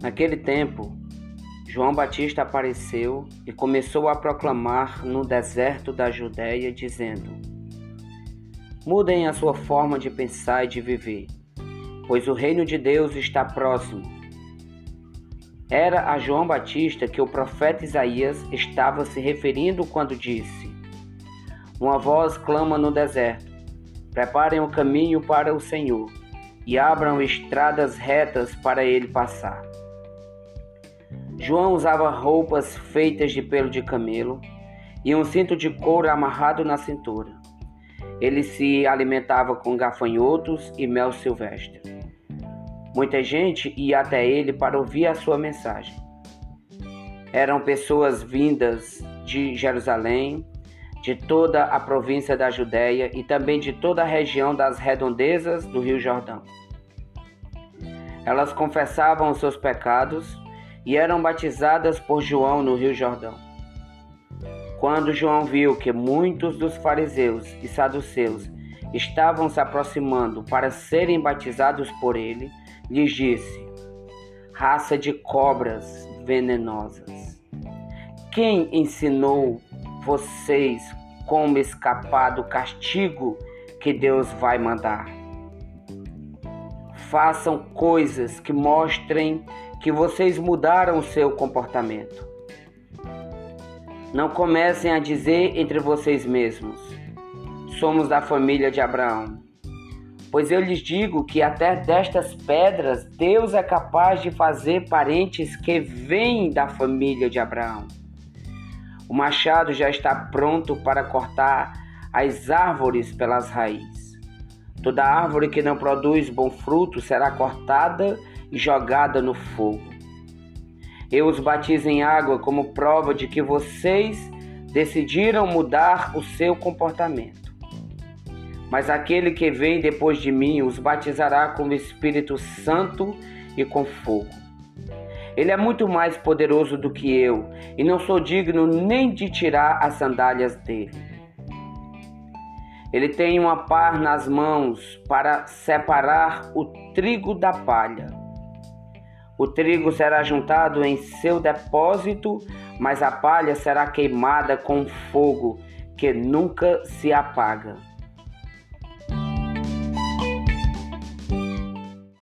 Naquele tempo, João Batista apareceu e começou a proclamar no deserto da Judéia, dizendo: Mudem a sua forma de pensar e de viver, pois o reino de Deus está próximo. Era a João Batista que o profeta Isaías estava se referindo quando disse: Uma voz clama no deserto: Preparem o caminho para o Senhor e abram estradas retas para ele passar. João usava roupas feitas de pelo de camelo e um cinto de couro amarrado na cintura. Ele se alimentava com gafanhotos e mel silvestre. Muita gente ia até ele para ouvir a sua mensagem. Eram pessoas vindas de Jerusalém, de toda a província da Judéia e também de toda a região das redondezas do Rio Jordão. Elas confessavam os seus pecados e eram batizadas por João no Rio Jordão. Quando João viu que muitos dos fariseus e saduceus estavam se aproximando para serem batizados por ele, lhes disse: Raça de cobras venenosas, quem ensinou vocês como escapar do castigo que Deus vai mandar? Façam coisas que mostrem que vocês mudaram o seu comportamento. Não comecem a dizer entre vocês mesmos: somos da família de Abraão. Pois eu lhes digo que até destas pedras Deus é capaz de fazer parentes que vêm da família de Abraão. O machado já está pronto para cortar as árvores pelas raízes. Toda árvore que não produz bom fruto será cortada e jogada no fogo. Eu os batizo em água como prova de que vocês decidiram mudar o seu comportamento. Mas aquele que vem depois de mim os batizará com o Espírito Santo e com fogo. Ele é muito mais poderoso do que eu, e não sou digno nem de tirar as sandálias dele. Ele tem uma par nas mãos para separar o trigo da palha. O trigo será juntado em seu depósito, mas a palha será queimada com fogo que nunca se apaga.